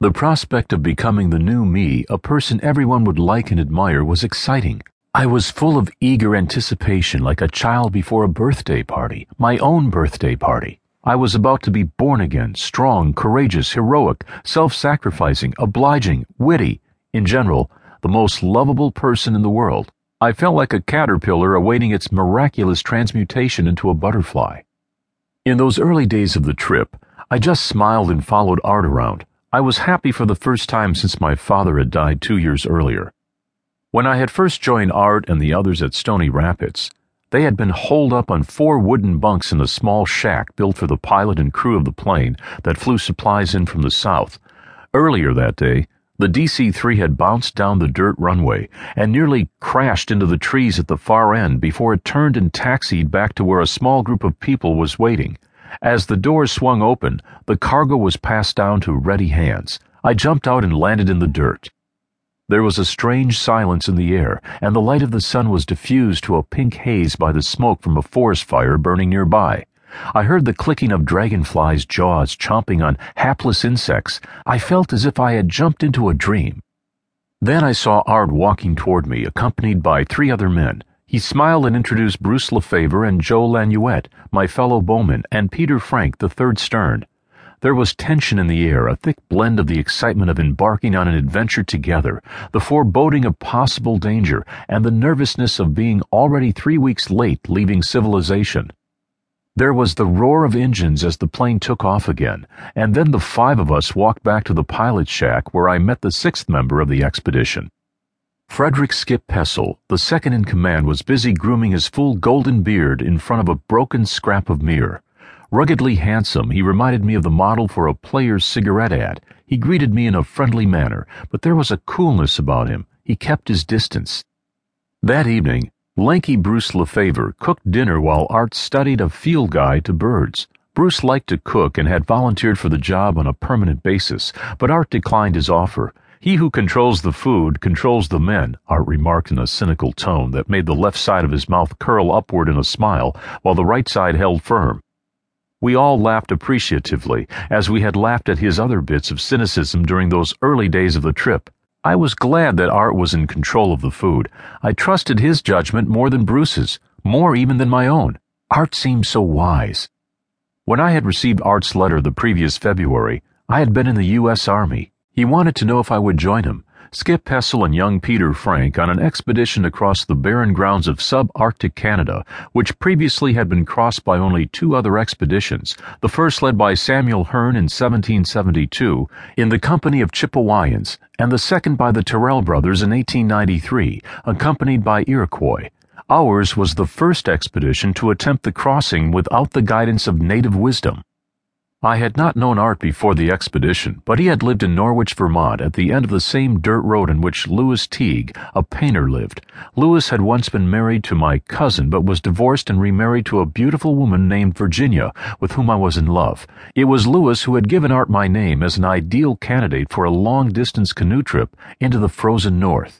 The prospect of becoming the new me, a person everyone would like and admire, was exciting. I was full of eager anticipation like a child before a birthday party, my own birthday party. I was about to be born again, strong, courageous, heroic, self-sacrificing, obliging, witty, in general, the most lovable person in the world. I felt like a caterpillar awaiting its miraculous transmutation into a butterfly. In those early days of the trip, I just smiled and followed Art around. I was happy for the first time since my father had died two years earlier. When I had first joined Art and the others at Stony Rapids, they had been holed up on four wooden bunks in a small shack built for the pilot and crew of the plane that flew supplies in from the south. Earlier that day, the DC 3 had bounced down the dirt runway and nearly crashed into the trees at the far end before it turned and taxied back to where a small group of people was waiting. As the doors swung open, the cargo was passed down to ready hands. I jumped out and landed in the dirt. There was a strange silence in the air, and the light of the sun was diffused to a pink haze by the smoke from a forest fire burning nearby. I heard the clicking of dragonflies' jaws chomping on hapless insects. I felt as if I had jumped into a dream. Then I saw Art walking toward me, accompanied by three other men. He smiled and introduced Bruce LeFavour and Joe Lanouette, my fellow bowman, and Peter Franck, the third stern. There was tension in the air, a thick blend of the excitement of embarking on an adventure together, the foreboding of possible danger, and the nervousness of being already three weeks late leaving civilization. There was the roar of engines as the plane took off again, and then the five of us walked back to the pilot's shack where I met the sixth member of the expedition. Frederick Skip Pessl, the second in command, was busy grooming his full golden beard in front of a broken scrap of mirror. Ruggedly handsome, he reminded me of the model for a player's cigarette ad. He greeted me in a friendly manner, but there was a coolness about him. He kept his distance. That evening, lanky Bruce LeFavour cooked dinner while Art studied a field guide to birds. Bruce liked to cook and had volunteered for the job on a permanent basis, but Art declined his offer. He who controls the food controls the men, Art remarked in a cynical tone that made the left side of his mouth curl upward in a smile, while the right side held firm. We all laughed appreciatively, as we had laughed at his other bits of cynicism during those early days of the trip. I was glad that Art was in control of the food. I trusted his judgment more than Bruce's, more even than my own. Art seemed so wise. When I had received Art's letter the previous February, I had been in the U.S. Army. He wanted to know if I would join him, Skip Pessl and young Peter Franck, on an expedition across the barren grounds of subarctic Canada, which previously had been crossed by only two other expeditions, the first led by Samuel Hearne in 1772 in the company of Chipewyans, and the second by the Tyrrell brothers in 1893, accompanied by Iroquois. Ours was the first expedition to attempt the crossing without the guidance of native wisdom. I had not known Art before the expedition, but he had lived in Norwich, Vermont, at the end of the same dirt road in which Louis Teague, a painter, lived. Louis had once been married to my cousin, but was divorced and remarried to a beautiful woman named Virginia, with whom I was in love. It was Louis who had given Art my name as an ideal candidate for a long distance canoe trip into the frozen north.